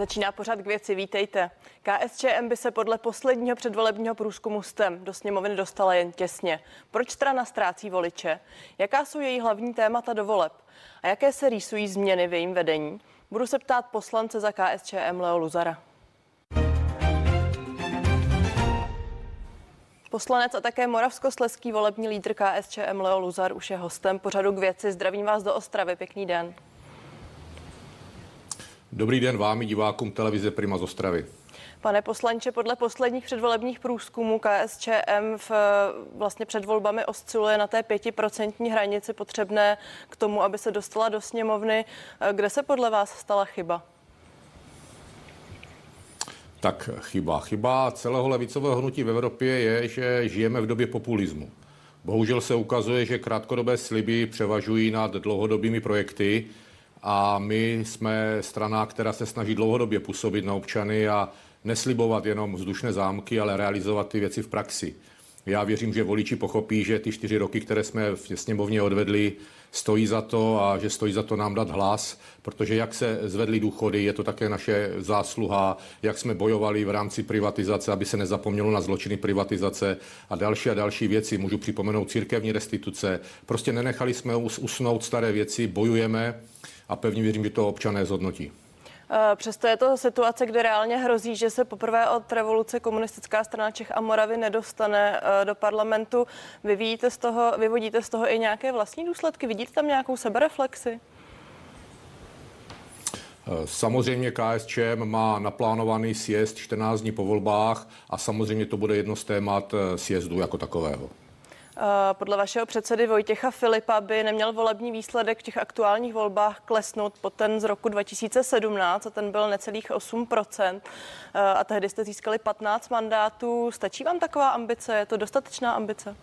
Začíná pořád k věci, vítejte. KSČM by se podle posledního předvolebního průzkumu STEM do sněmovny dostala jen těsně. Proč strana ztrácí voliče? Jaká jsou její hlavní témata do voleb? A jaké se rýsují změny v jejím vedení? Budu se ptát poslance za KSČM Leo Luzara. Poslanec a také moravskosleský volební lídr KSČM Leo Luzar už je hostem pořadu k věci. Zdravím vás do Ostravy, pěkný den. Dobrý den vám i divákům televize Prima z Ostravy. Pane poslanče, podle posledních předvolebních průzkumů KSČM v, vlastně před volbami osciluje na té pětiprocentní hranici potřebné k tomu, aby se dostala do sněmovny. Kde se podle vás stala chyba? Tak chyba. Chyba celého levicového hnutí v Evropě je, že žijeme v době populismu. Bohužel se ukazuje, že krátkodobé sliby převažují nad dlouhodobými projekty a my jsme strana, která se snaží dlouhodobě působit na občany a neslibovat jenom vzdušné zámky, ale realizovat ty věci v praxi. Já věřím, že voliči pochopí, že ty čtyři roky, které jsme v sněmovně odvedli, stojí za to a že stojí za to nám dát hlas, protože jak se zvedly důchody, je to také naše zásluha, jak jsme bojovali v rámci privatizace, aby se nezapomnělo na zločiny privatizace a další a další věci. Můžu připomenout církevní restituce. Prostě nenechali jsme usnout staré věci, bojujeme a pevně věřím, že to občané zhodnotí. Eh, přesto je to situace, kde reálně hrozí, že se poprvé od revoluce komunistická strana Čech a Moravy nedostane eh, do parlamentu. Vyvíjíte z toho, vyvodíte z toho i nějaké vlastní důsledky? Vidíte tam nějakou sebereflexi? Eh, samozřejmě KSČM má naplánovaný sjezd 14 dní po volbách a samozřejmě to bude jedno z témat sjezdu jako takového. Eh, podle vašeho předsedy Vojtěcha Filipa by neměl volební výsledek v těch aktuálních volbách klesnout po ten z roku 2017 a ten byl necelých 8% eh, a tehdy jste získali 15 mandátů. Stačí vám taková ambice? Je to dostatečná ambice?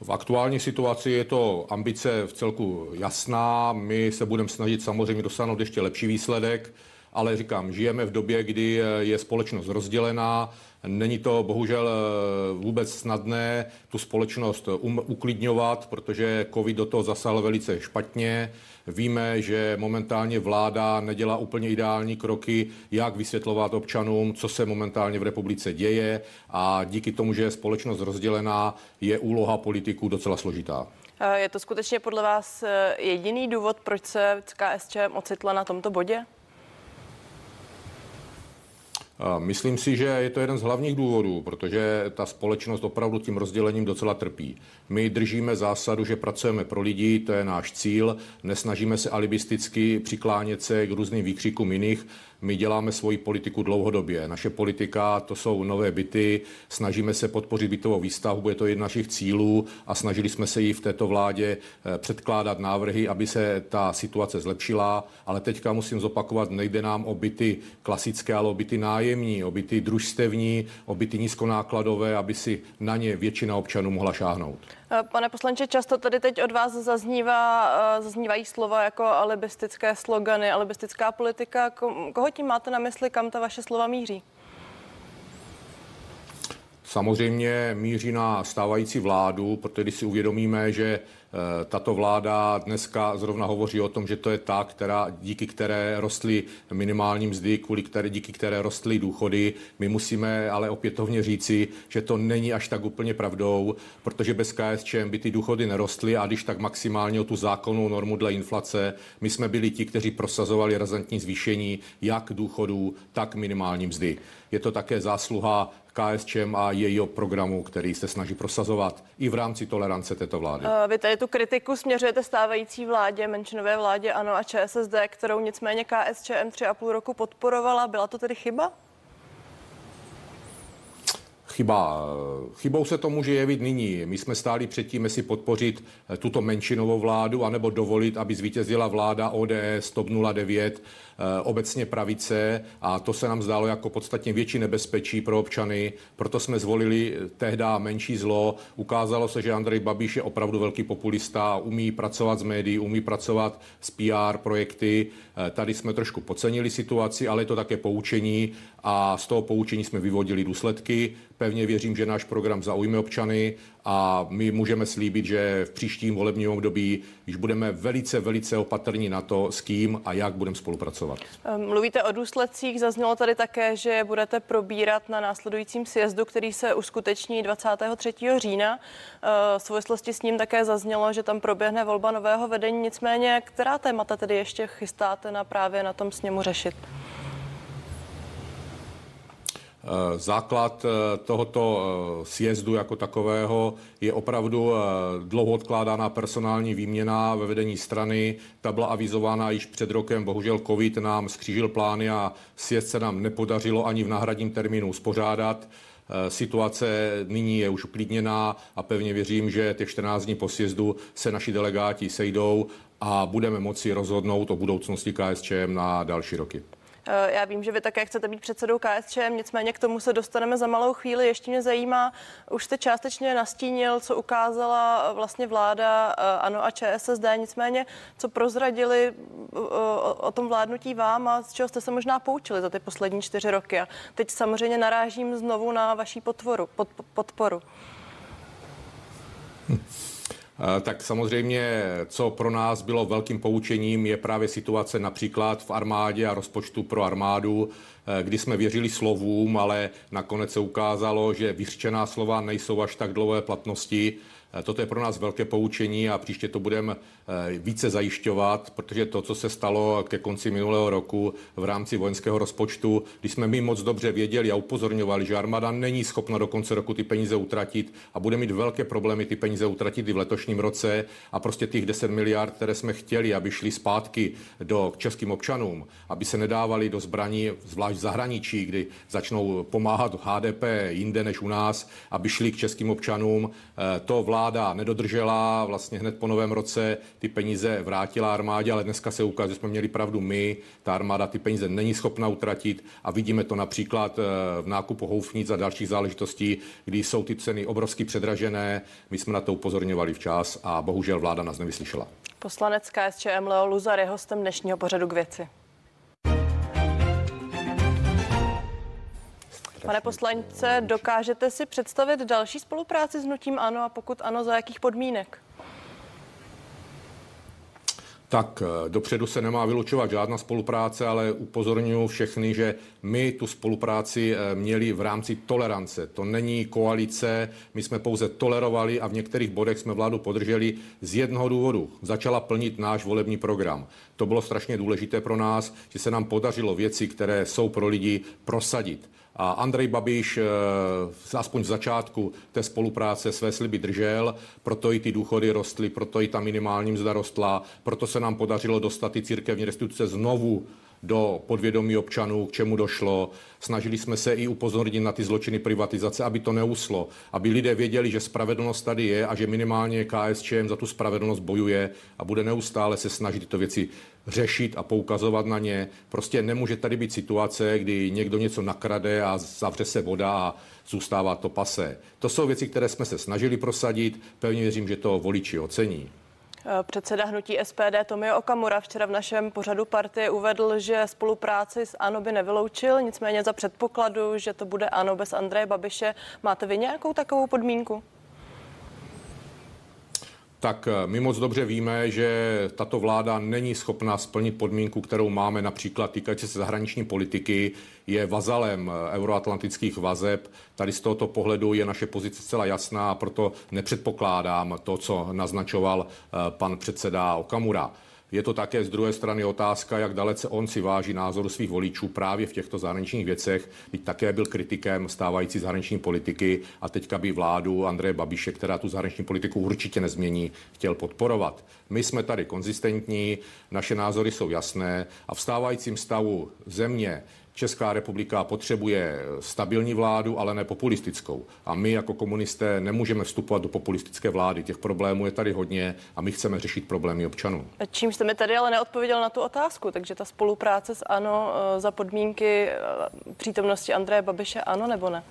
V aktuální situaci je to ambice v celku jasná. My se budeme snažit samozřejmě dosáhnout ještě lepší výsledek, ale říkám, žijeme v době, kdy je společnost rozdělená, Není to bohužel eh, vůbec snadné tu společnost um, uklidňovat, protože COVID do toho zasahl velice špatně. Víme, že momentálně vláda nedělá úplně ideální kroky, jak vysvětlovat občanům, co se momentálně v republice děje a díky tomu, že je společnost rozdělená, je úloha politiků docela složitá. Eh, je to skutečně podle vás eh, jediný důvod, proč se KSČM ocitla na tomto bodě? Myslím si, že je to jeden z hlavních důvodů, protože ta společnost opravdu tím rozdělením docela trpí. My držíme zásadu, že pracujeme pro lidi, to je náš cíl, nesnažíme se alibisticky přiklánět se k různým výkřikům jiných, my děláme svoji politiku dlouhodobě. Naše politika to jsou nové byty, snažíme se podpořit bytovou výstavbu, je to jedna našich cílů a snažili jsme se jí v této vládě eh, předkládat návrhy, aby se ta situace zlepšila, ale teďka musím zopakovat, nejde nám o byty klasické, ale o byty nájemní, o byty družstevní, o byty nízkonákladové, aby si na ně většina občanů mohla šáhnout. Eh, pane poslanče, často tady teď od vás zaznívá, eh, zaznívají slova jako alibistické slogany, alibistická politika. Koho tím máte na mysli, kam ta vaše slova míří? Samozřejmě míří na stávající vládu, protože když si uvědomíme, že tato vláda dneska zrovna hovoří o tom, že to je ta, která, díky které rostly minimální mzdy, kvůli které, díky které rostly důchody. My musíme ale opětovně říci, že to není až tak úplně pravdou, protože bez KSČM by ty důchody nerostly a když tak maximálně o tu zákonnou normu dle inflace. My jsme byli ti, kteří prosazovali razantní zvýšení jak důchodů, tak minimální mzdy. Je to také zásluha KSČM a jejího programu, který se snaží prosazovat i v rámci tolerance této vlády. Uh, vy tady tu kritiku směřujete stávající vládě, menšinové vládě ANO a ČSSD, kterou nicméně KSČM tři a půl roku podporovala. Byla to tedy chyba? chyba. Chybou se to může jevit nyní. My jsme stáli předtím, jestli podpořit eh, tuto menšinovou vládu, anebo dovolit, aby zvítězila vláda ODS, TOP 09, eh, obecně pravice a to se nám zdálo jako podstatně větší nebezpečí pro občany, proto jsme zvolili eh, tehdy menší zlo. Ukázalo se, že Andrej Babiš je opravdu velký populista, umí pracovat s médií, umí pracovat s PR projekty. Tady jsme trošku podcenili situaci, ale je to také poučení a z toho poučení jsme vyvodili důsledky pevně věřím, že náš program zaujme občany a my můžeme slíbit, že v příštím volebním období již budeme velice, velice opatrní na to, s kým a jak budeme spolupracovat. Ehm, mluvíte o důsledcích, zaznělo tady také, že budete probírat na následujícím sjezdu, který se uskuteční 23. října. Ehm, v souvislosti s ním také zaznělo, že tam proběhne volba nového vedení. Nicméně, která témata tedy ještě chystáte na právě na tom sněmu řešit? Eh, základ eh, tohoto eh, sjezdu jako takového je opravdu dlouho odkládaná personální výměna ve vedení strany. Ta byla avizována již před rokem, bohužel covid nám skřížil plány a sjezd se nám nepodařilo ani v náhradním termínu uspořádat. Situace nyní je už uklidněná a pevně věřím, že těch 14 dní po sjezdu se naši delegáti sejdou a budeme moci rozhodnout o budoucnosti KSČM na další roky. Eh, já vím, že vy také chcete být předsedou KSČM, nicméně k tomu se dostaneme za malou chvíli. Ještě mě zajímá, už jste částečně nastínil, co ukázala vlastně vláda eh, ANO a ČSSD, nicméně co prozradili eh, o tom vládnutí vám a z čeho jste se možná poučili za ty poslední čtyři roky. A teď samozřejmě narážím znovu na vaší podporu. Pod, podporu. Hm. Eh, tak samozřejmě, co pro nás bylo velkým poučením, je právě situace například v armádě a rozpočtu pro armádu, eh, kdy jsme věřili slovům, ale nakonec se ukázalo, že vyřčená slova nejsou až tak dlouhé platnosti toto je pro nás velké poučení a příště to budeme eh, více zajišťovat, protože to, co se stalo ke konci minulého roku v rámci vojenského rozpočtu, když jsme my moc dobře věděli a upozorňovali, že armáda není schopna do konce roku ty peníze utratit a bude mít velké problémy ty peníze utratit i v letošním roce a prostě těch 10 miliard, které jsme chtěli, aby šly zpátky do českým občanům, aby se nedávali do zbraní, zvlášť v zahraničí, kdy začnou pomáhat HDP jinde než u nás, aby šli k českým občanům, eh, to vláda vláda nedodržela, vlastně hned po novém roce ty peníze vrátila armádě, ale dneska se ukazuje, že jsme měli pravdu my, ta armáda ty peníze není schopna utratit a vidíme to například eh, v nákupu houfnic a dalších záležitostí, kdy jsou ty ceny obrovsky předražené. My jsme na to upozorňovali včas a bohužel vláda nás nevyslyšela. Poslanec KSČM Leo Luzar je hostem dnešního pořadu k věci. Pane poslance, dokážete si představit další spolupráci s Nutím Ano a pokud ano, za jakých podmínek? Tak eh, dopředu se nemá vylučovat žádná spolupráce, ale upozorňuji všechny, že my tu spolupráci eh, měli v rámci tolerance. To není koalice, my jsme pouze tolerovali a v některých bodech jsme vládu podrželi z jednoho důvodu. Začala plnit náš volební program. To bylo strašně důležité pro nás, že se nám podařilo věci, které jsou pro lidi, prosadit. A Andrej Babiš eh, aspoň v začátku té spolupráce své sliby držel, proto i ty důchody rostly, proto i ta minimální mzda rostla, proto se nám podařilo dostat ty církevní restituce znovu do podvědomí občanů, k čemu došlo. Snažili jsme se i upozornit na ty zločiny privatizace, aby to neuslo, aby lidé věděli, že spravedlnost tady je a že minimálně KSČM za tu spravedlnost bojuje a bude neustále se snažit tyto věci řešit a poukazovat na ně. Prostě nemůže tady být situace, kdy někdo něco nakrade a zavře se voda a zůstává to pase. To jsou věci, které jsme se snažili prosadit. Pevně věřím, že to voliči ocení. Eh, předseda hnutí SPD Tomio Okamura včera v našem pořadu partie uvedl, že spolupráci s ANO by nevyloučil, nicméně za předpokladu, že to bude ANO bez Andreje Babiše. Máte vy nějakou takovou podmínku? Tak eh, my moc dobře víme, že tato vláda není schopna splnit podmínku, kterou máme například týkající se zahraniční politiky, je vazalem eh, euroatlantických vazeb. Tady z tohoto pohledu je naše pozice zcela jasná a proto nepředpokládám to, co naznačoval eh, pan předseda Okamura. Je to také z druhé strany otázka, jak dalece on si váží názoru svých voličů právě v těchto zahraničních věcech. Teď také byl kritikem stávající zahraniční politiky a teďka by vládu Andreje Babiše, která tu zahraniční politiku určitě nezmění, chtěl podporovat. My jsme tady konzistentní, naše názory jsou jasné a v stávajícím stavu země Česká republika potřebuje stabilní vládu, ale ne populistickou. A my jako komunisté nemůžeme vstupovat do populistické vlády. Těch problémů je tady hodně a my chceme řešit problémy občanů. Čím jste mi tady ale neodpověděl na tu otázku, takže ta spolupráce s ANO eh, za podmínky eh, přítomnosti Andreje Babiše ano nebo ne?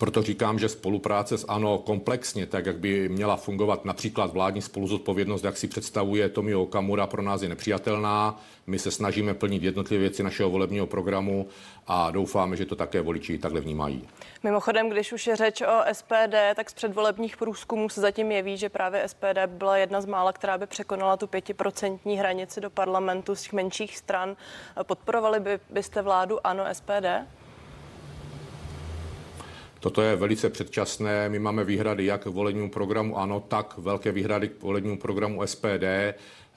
Proto říkám, že spolupráce s ANO komplexně, tak jak by měla fungovat například vládní spoluzodpovědnost, jak si představuje Tomio Okamura, pro nás je nepřijatelná. My se snažíme plnit jednotlivé věci našeho volebního programu a doufáme, že to také voliči takhle vnímají. Mimochodem, když už je řeč o SPD, tak z předvolebních průzkumů se zatím jeví, že právě SPD byla jedna z mála, která by překonala tu pětiprocentní hranici do parlamentu z těch menších stran. Podporovali by, byste vládu ANO SPD? Toto je velice předčasné. My máme výhrady jak k volebnímu programu ANO, tak velké výhrady k volebnímu programu SPD.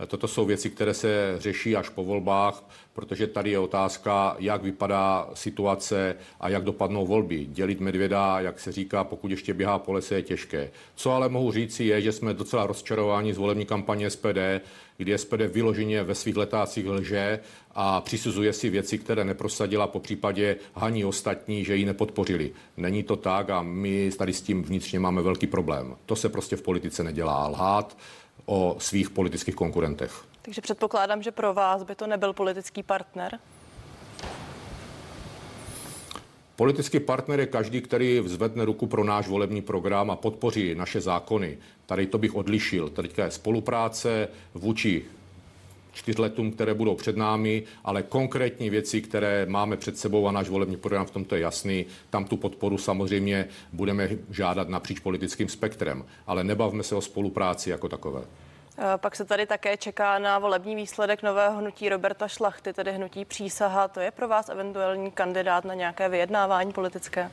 Toto jsou věci, které se řeší až po volbách, protože tady je otázka, jak vypadá situace a jak dopadnou volby. Dělit medvěda, jak se říká, pokud ještě běhá po lese, je těžké. Co ale mohu říci, je, že jsme docela rozčarováni z volební kampaně SPD, kdy SPD vyloženě ve svých letácích lže a přisuzuje si věci, které neprosadila, po případě haní ostatní, že ji nepodpořili. Není to tak a my tady s tím vnitřně máme velký problém. To se prostě v politice nedělá. Lhát o svých politických konkurentech. Takže předpokládám, že pro vás by to nebyl politický partner? Politický partner je každý, který vzvedne ruku pro náš volební program a podpoří naše zákony. Tady to bych odlišil. Tady je spolupráce vůči čtyřletům, které budou před námi, ale konkrétní věci, které máme před sebou a náš volební program v tomto je jasný, tam tu podporu samozřejmě budeme žádat napříč politickým spektrem, ale nebavme se o spolupráci jako takové. Pak se tady také čeká na volební výsledek nového hnutí Roberta Šlachty, tedy hnutí přísaha. To je pro vás eventuální kandidát na nějaké vyjednávání politické?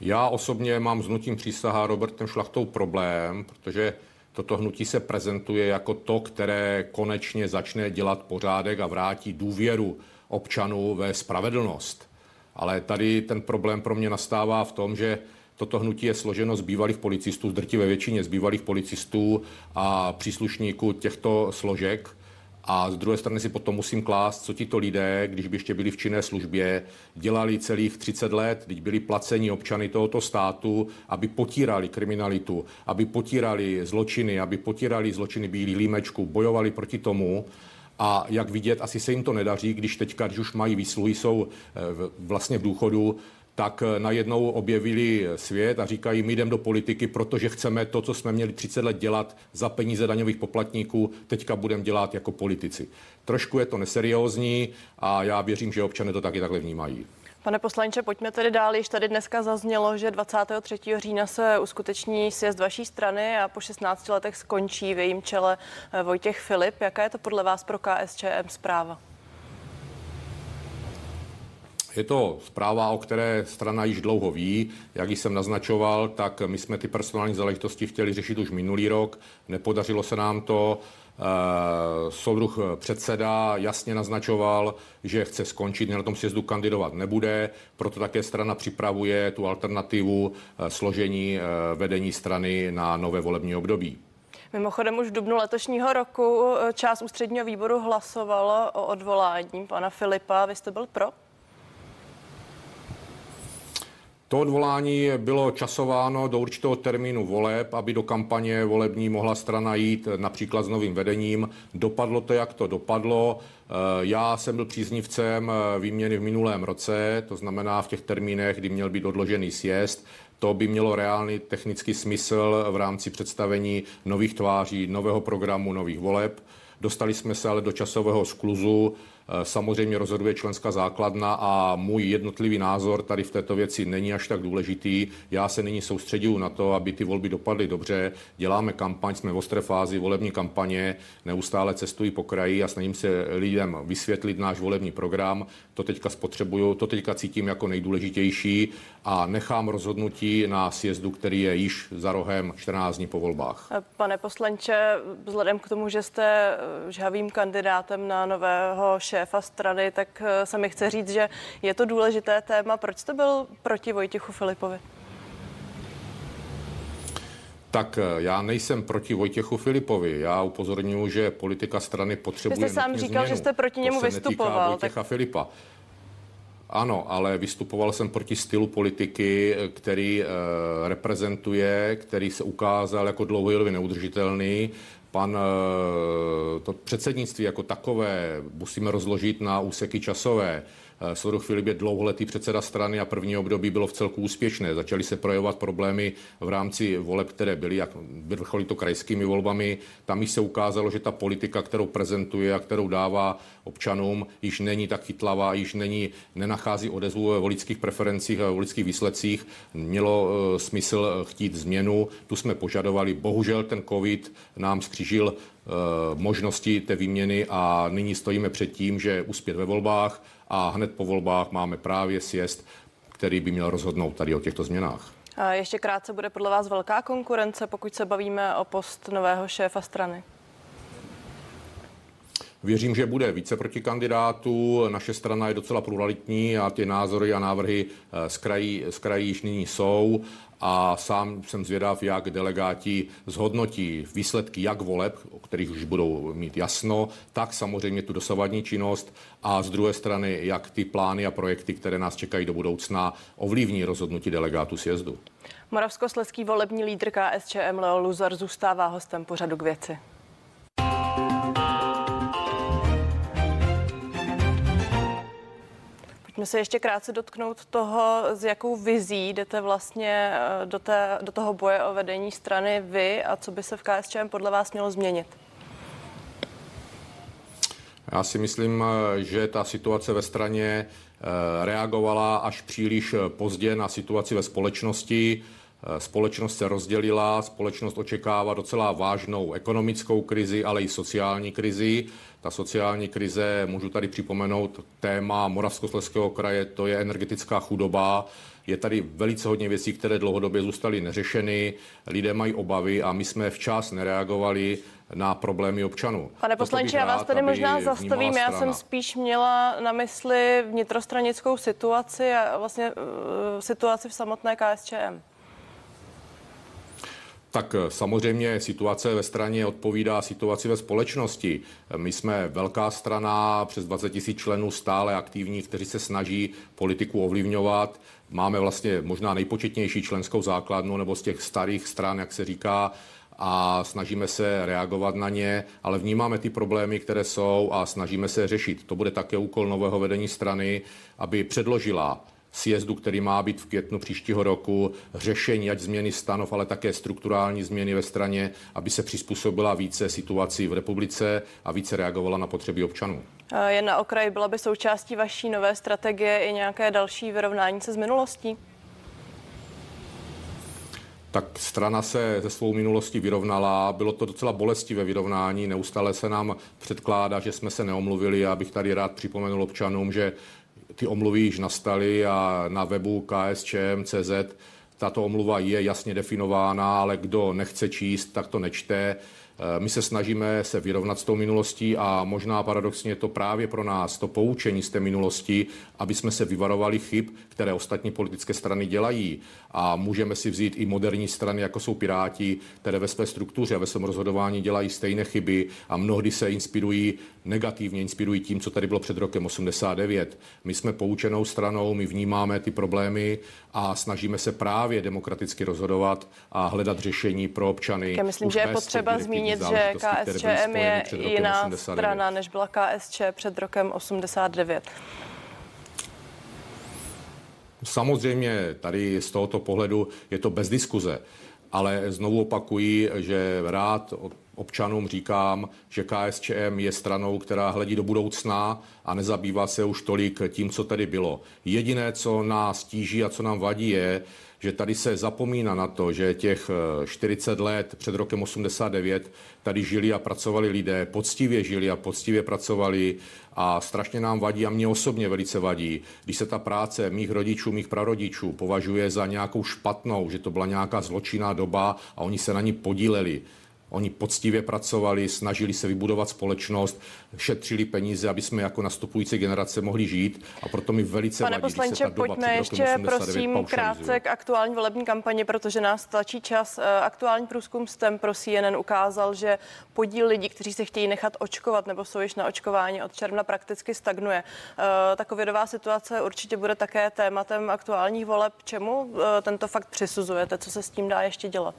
Já osobně mám s hnutím přísaha Robertem Šlachtou problém, protože Toto hnutí se prezentuje jako to, které konečně začne dělat pořádek a vrátí důvěru občanů ve spravedlnost. Ale tady ten problém pro mě nastává v tom, že toto hnutí je složeno z bývalých policistů, z drtivé většině z bývalých policistů a příslušníků těchto složek. A z druhé strany si potom musím klást, co tito lidé, když by ještě byli v činné službě, dělali celých 30 let, když byli placeni občany tohoto státu, aby potírali kriminalitu, aby potírali zločiny, aby potírali zločiny bílých límečků, bojovali proti tomu. A jak vidět, asi se jim to nedaří, když teďka, když už mají výsluhy, jsou eh, vlastně v důchodu, tak eh, najednou objevili svět a říkají, my jdeme do politiky, protože chceme to, co jsme měli 30 let dělat za peníze daňových poplatníků, teďka budeme dělat jako politici. Trošku je to neseriózní a já věřím, že občané to taky takhle vnímají. Pane poslanče, pojďme tedy dál. Již tady dneska zaznělo, že 23. října se uskuteční sjezd vaší strany a po 16 letech skončí v jejím čele eh, Vojtěch Filip. Jaká je to podle vás pro KSČM zpráva? Je to zpráva, o které strana již dlouho ví. Jak jsem naznačoval, tak my jsme ty personální záležitosti chtěli řešit už minulý rok. Nepodařilo se nám to. Eh, soudruh předseda jasně naznačoval, že chce skončit, na tom sjezdu kandidovat nebude, proto také strana připravuje tu alternativu eh, složení eh, vedení strany na nové volební období. Mimochodem už v dubnu letošního roku část ústředního výboru hlasovala o odvolání pana Filipa. Vy jste byl pro? To odvolání bylo časováno do určitého termínu voleb, aby do kampaně volební mohla strana jít například s novým vedením. Dopadlo to, jak to dopadlo. Eh, já jsem byl příznivcem eh, výměny v minulém roce, to znamená v těch termínech, kdy měl být odložený sjezd. To by mělo reálný technický smysl v rámci představení nových tváří, nového programu, nových voleb. Dostali jsme se ale do časového skluzu. Eh, samozřejmě rozhoduje členská základna a můj jednotlivý názor tady v této věci není až tak důležitý. Já se nyní soustředím na to, aby ty volby dopadly dobře. Děláme kampaň, jsme v ostré fázi volební kampaně, neustále cestují po kraji a snažím se lidem vysvětlit náš volební program. To teďka spotřebuju, to teďka cítím jako nejdůležitější a nechám rozhodnutí na sjezdu, který je již za rohem 14 dní po volbách. Eh, pane poslanče, vzhledem k tomu, že jste eh, žhavým kandidátem na nového šéfa strany, tak eh, se mi chce říct, že je to důležité téma. Proč jste byl proti Vojtěchu Filipovi? Tak já nejsem proti Vojtěchu Filipovi. Já upozorňuji, že politika strany potřebuje. Vy jste sám říkal, změnu. že jste proti němu to vystupoval. Vojtěcha tak... Filipa. Ano, ale vystupoval jsem proti stylu politiky, který e, reprezentuje, který se ukázal jako dlouhodobě neudržitelný pan to předsednictví jako takové musíme rozložit na úseky časové. Eh, Soudruh Filip je dlouholetý předseda strany a první období bylo v celku úspěšné. Začaly se projevovat problémy v rámci voleb, které byly, jak vrcholí to krajskými volbami. Tam již se ukázalo, že ta politika, kterou prezentuje a kterou dává občanům, již není tak chytlavá, již není, nenachází odezvu ve volických preferencích a volických výsledcích. Mělo uh, smysl chtít změnu, tu jsme požadovali. Bohužel ten covid nám skřížil možnosti té výměny a nyní stojíme před tím, že uspět ve volbách a hned po volbách máme právě sjezd, který by měl rozhodnout tady o těchto změnách. A ještě krátce bude podle vás velká konkurence, pokud se bavíme o post nového šéfa strany? Věřím, že bude více protikandidátů. Naše strana je docela pluralitní a ty názory a návrhy eh, z krají, z krají již nyní jsou a sám jsem zvědav, jak delegáti zhodnotí výsledky jak voleb, o kterých už budou mít jasno, tak samozřejmě tu dosavadní činnost a z druhé strany, jak ty plány a projekty, které nás čekají do budoucna, ovlivní rozhodnutí delegátů sjezdu. Moravskosleský volební lídr KSČM Leo Luzar zůstává hostem pořadu k věci. Pojďme se ještě krátce dotknout toho, s jakou vizí jdete vlastně eh, do, té, do toho boje o vedení strany vy a co by se v KSČM podle vás mělo změnit? Já si myslím, eh, že ta situace ve straně eh, reagovala až příliš pozdě na situaci ve společnosti. Společnost se rozdělila, společnost očekává docela vážnou ekonomickou krizi, ale i sociální krizi. Ta sociální krize, můžu tady připomenout téma Moravskoslezského kraje, to je energetická chudoba. Je tady velice hodně věcí, které dlouhodobě zůstaly neřešeny, lidé mají obavy a my jsme včas nereagovali na problémy občanů. Pane poslanče, já vás tady možná zastavím. Já jsem spíš měla na mysli vnitrostranickou situaci a vlastně uh, situaci v samotné KSČM. Tak eh, samozřejmě situace ve straně odpovídá situaci ve společnosti. My jsme velká strana, přes 20 tisíc členů stále aktivních, kteří se snaží politiku ovlivňovat. Máme vlastně možná nejpočetnější členskou základnu, nebo z těch starých stran, jak se říká, a snažíme se reagovat na ně, ale vnímáme ty problémy, které jsou a snažíme se řešit. To bude také úkol nového vedení strany, aby předložila sjezdu, který má být v květnu příštího roku, řešení ať změny stanov, ale také strukturální změny ve straně, aby se přizpůsobila více situaci v republice a více reagovala na potřeby občanů. Je na okraji, byla by součástí vaší nové strategie i nějaké další vyrovnání se z minulostí? tak strana se ze svou minulostí vyrovnala. Bylo to docela bolestivé vyrovnání. Neustále se nám předkládá, že jsme se neomluvili. Já bych tady rád připomenul občanům, že ty omluvy již nastaly a na webu KSČM.cz tato omluva je jasně definována, ale kdo nechce číst, tak to nečte. Eh, my se snažíme se vyrovnat s tou minulostí a možná paradoxně je to právě pro nás to poučení z té minulosti, aby jsme se vyvarovali chyb, které ostatní politické strany dělají. A můžeme si vzít i moderní strany, jako jsou Piráti, které ve své struktuře a ve svém rozhodování dělají stejné chyby a mnohdy se inspirují negativně, inspirují tím, co tady bylo před rokem 89. My jsme poučenou stranou, my vnímáme ty problémy a snažíme se právě demokraticky rozhodovat a hledat řešení pro občany. Já myslím, že je potřeba zmínit, že KSČM je jiná 89. strana, než byla KSČ před rokem 89. Samozřejmě tady z tohoto pohledu je to bez diskuze, ale znovu opakuji, že rád občanům říkám, že KSČM je stranou, která hledí do budoucna a nezabývá se už tolik tím, co tady bylo. Jediné, co nás tíží a co nám vadí, je, že tady se zapomíná na to, že těch 40 eh, let před rokem 89 tady žili a pracovali lidé, poctivě žili a poctivě pracovali a strašně nám vadí a mě osobně velice vadí, když se ta práce mých rodičů, mých prarodičů považuje za nějakou špatnou, že to byla nějaká zločinná doba a oni se na ní podíleli. Oni poctivě pracovali, snažili se vybudovat společnost, šetřili peníze, aby jsme jako nastupující generace mohli žít a proto mi velice Pane vadí, poslanče, pojďme ještě prosím krátce k aktuální volební kampani, protože nás tlačí čas. Eh, aktuální průzkum STEM pro CNN ukázal, že podíl lidí, kteří se chtějí nechat očkovat nebo jsou již na očkování od června prakticky stagnuje. Eh, ta covidová situace určitě bude také tématem aktuálních voleb. Čemu eh, tento fakt přisuzujete? Co se s tím dá ještě dělat?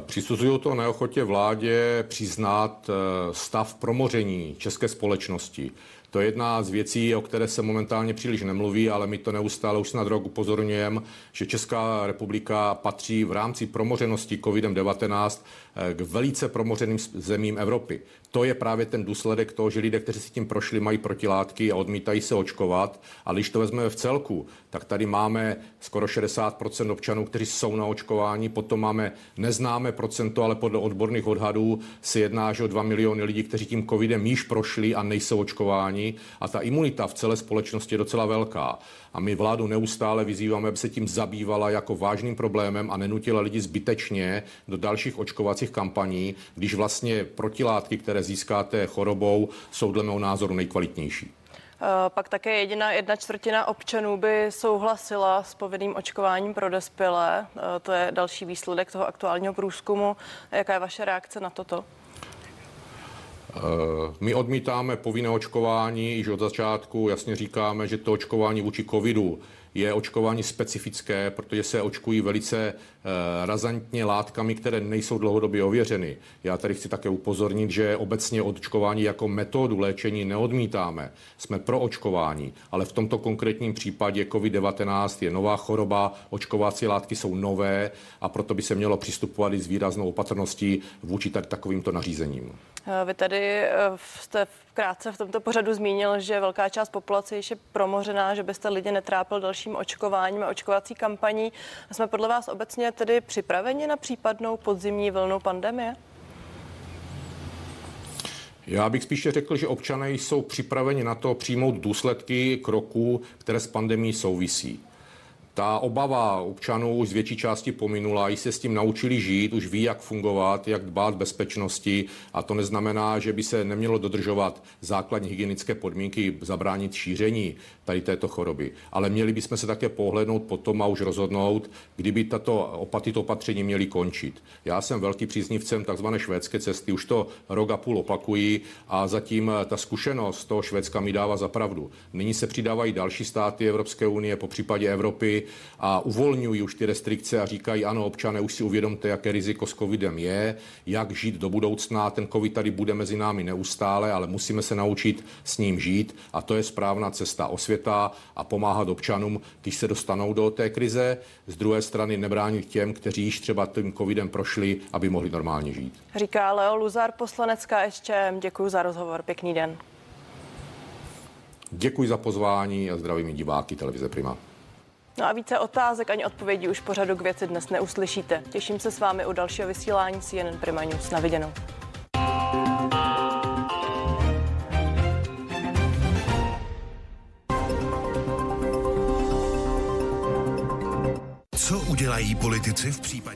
Přisuzuju to neochotě vládě přiznat stav promoření české společnosti. To je jedna z věcí, o které se momentálně příliš nemluví, ale my to neustále už snad rok upozorňujeme, že Česká republika patří v rámci promořenosti COVID-19 eh, k velice promořeným zemím Evropy. To je právě ten důsledek toho, že lidé, kteří si tím prošli, mají protilátky a odmítají se očkovat. Ale když to vezmeme v celku, tak tady máme skoro 60% občanů, kteří jsou na očkování, potom máme neznámé procento, ale podle odborných odhadů se jedná že o 2 miliony lidí, kteří tím covidem již prošli a nejsou očkováni. A ta imunita v celé společnosti je docela velká. A my vládu neustále vyzýváme, aby se tím zabývala jako vážným problémem a nenutila lidi zbytečně do dalších očkovacích kampaní, když vlastně protilátky, které získáte chorobou, jsou dle mého názoru nejkvalitnější. Eh, pak také jediná jedna čtvrtina občanů by souhlasila s povinným očkováním pro dospělé. Eh, to je další výsledek toho aktuálního průzkumu. Jaká je vaše reakce na toto? Eh, my odmítáme povinné očkování již od začátku. Jasně říkáme, že to očkování vůči covidu je očkování specifické, protože se očkují velice eh, razantně látkami, které nejsou dlouhodobě ověřeny. Já tady chci také upozornit, že obecně očkování jako metodu léčení neodmítáme. Jsme pro očkování, ale v tomto konkrétním případě COVID-19 je nová choroba, očkovací látky jsou nové a proto by se mělo přistupovat i s výraznou opatrností vůči takovýmto nařízením. Eh, vy tady eh, jste krátce v tomto pořadu zmínil, že velká část populace je promořená, že byste lidi netrápil dalším očkováním a očkovací kampaní. Jsme podle vás obecně tedy připraveni na případnou podzimní vlnu pandemie? Já bych spíše řekl, že občané jsou připraveni na to přijmout důsledky kroků, které s pandemí souvisí. Ta obava občanů už z větší části pominula, i se s tím naučili žít, už ví, jak fungovat, jak dbát bezpečnosti a to neznamená, že by se nemělo dodržovat základní hygienické podmínky, zabránit šíření tady této choroby. Ale měli bychom se také pohlednout potom a už rozhodnout, kdyby tato opaty, to opatření měly končit. Já jsem velký příznivcem tzv. švédské cesty, už to rok a půl opakují a zatím ta zkušenost toho Švédska mi dává za pravdu. Nyní se přidávají další státy Evropské unie, po případě Evropy, a uvolňují už ty restrikce a říkají, ano, občané, už si uvědomte, jaké riziko s covidem je, jak žít do budoucna. Ten covid tady bude mezi námi neustále, ale musíme se naučit s ním žít a to je správná cesta osvěta a pomáhat občanům, když se dostanou do té krize. Z druhé strany nebránit těm, kteří již třeba tím covidem prošli, aby mohli normálně žít. Říká Leo Luzar, poslanecká KSČM. Děkuji za rozhovor. Pěkný den. Děkuji za pozvání a zdravím diváky televize Prima. No a více otázek ani odpovědí už pořadu k věci dnes neuslyšíte. Těším se s vámi u dalšího vysílání CNN Prima News. Na viděnou. Co udělají politici v případě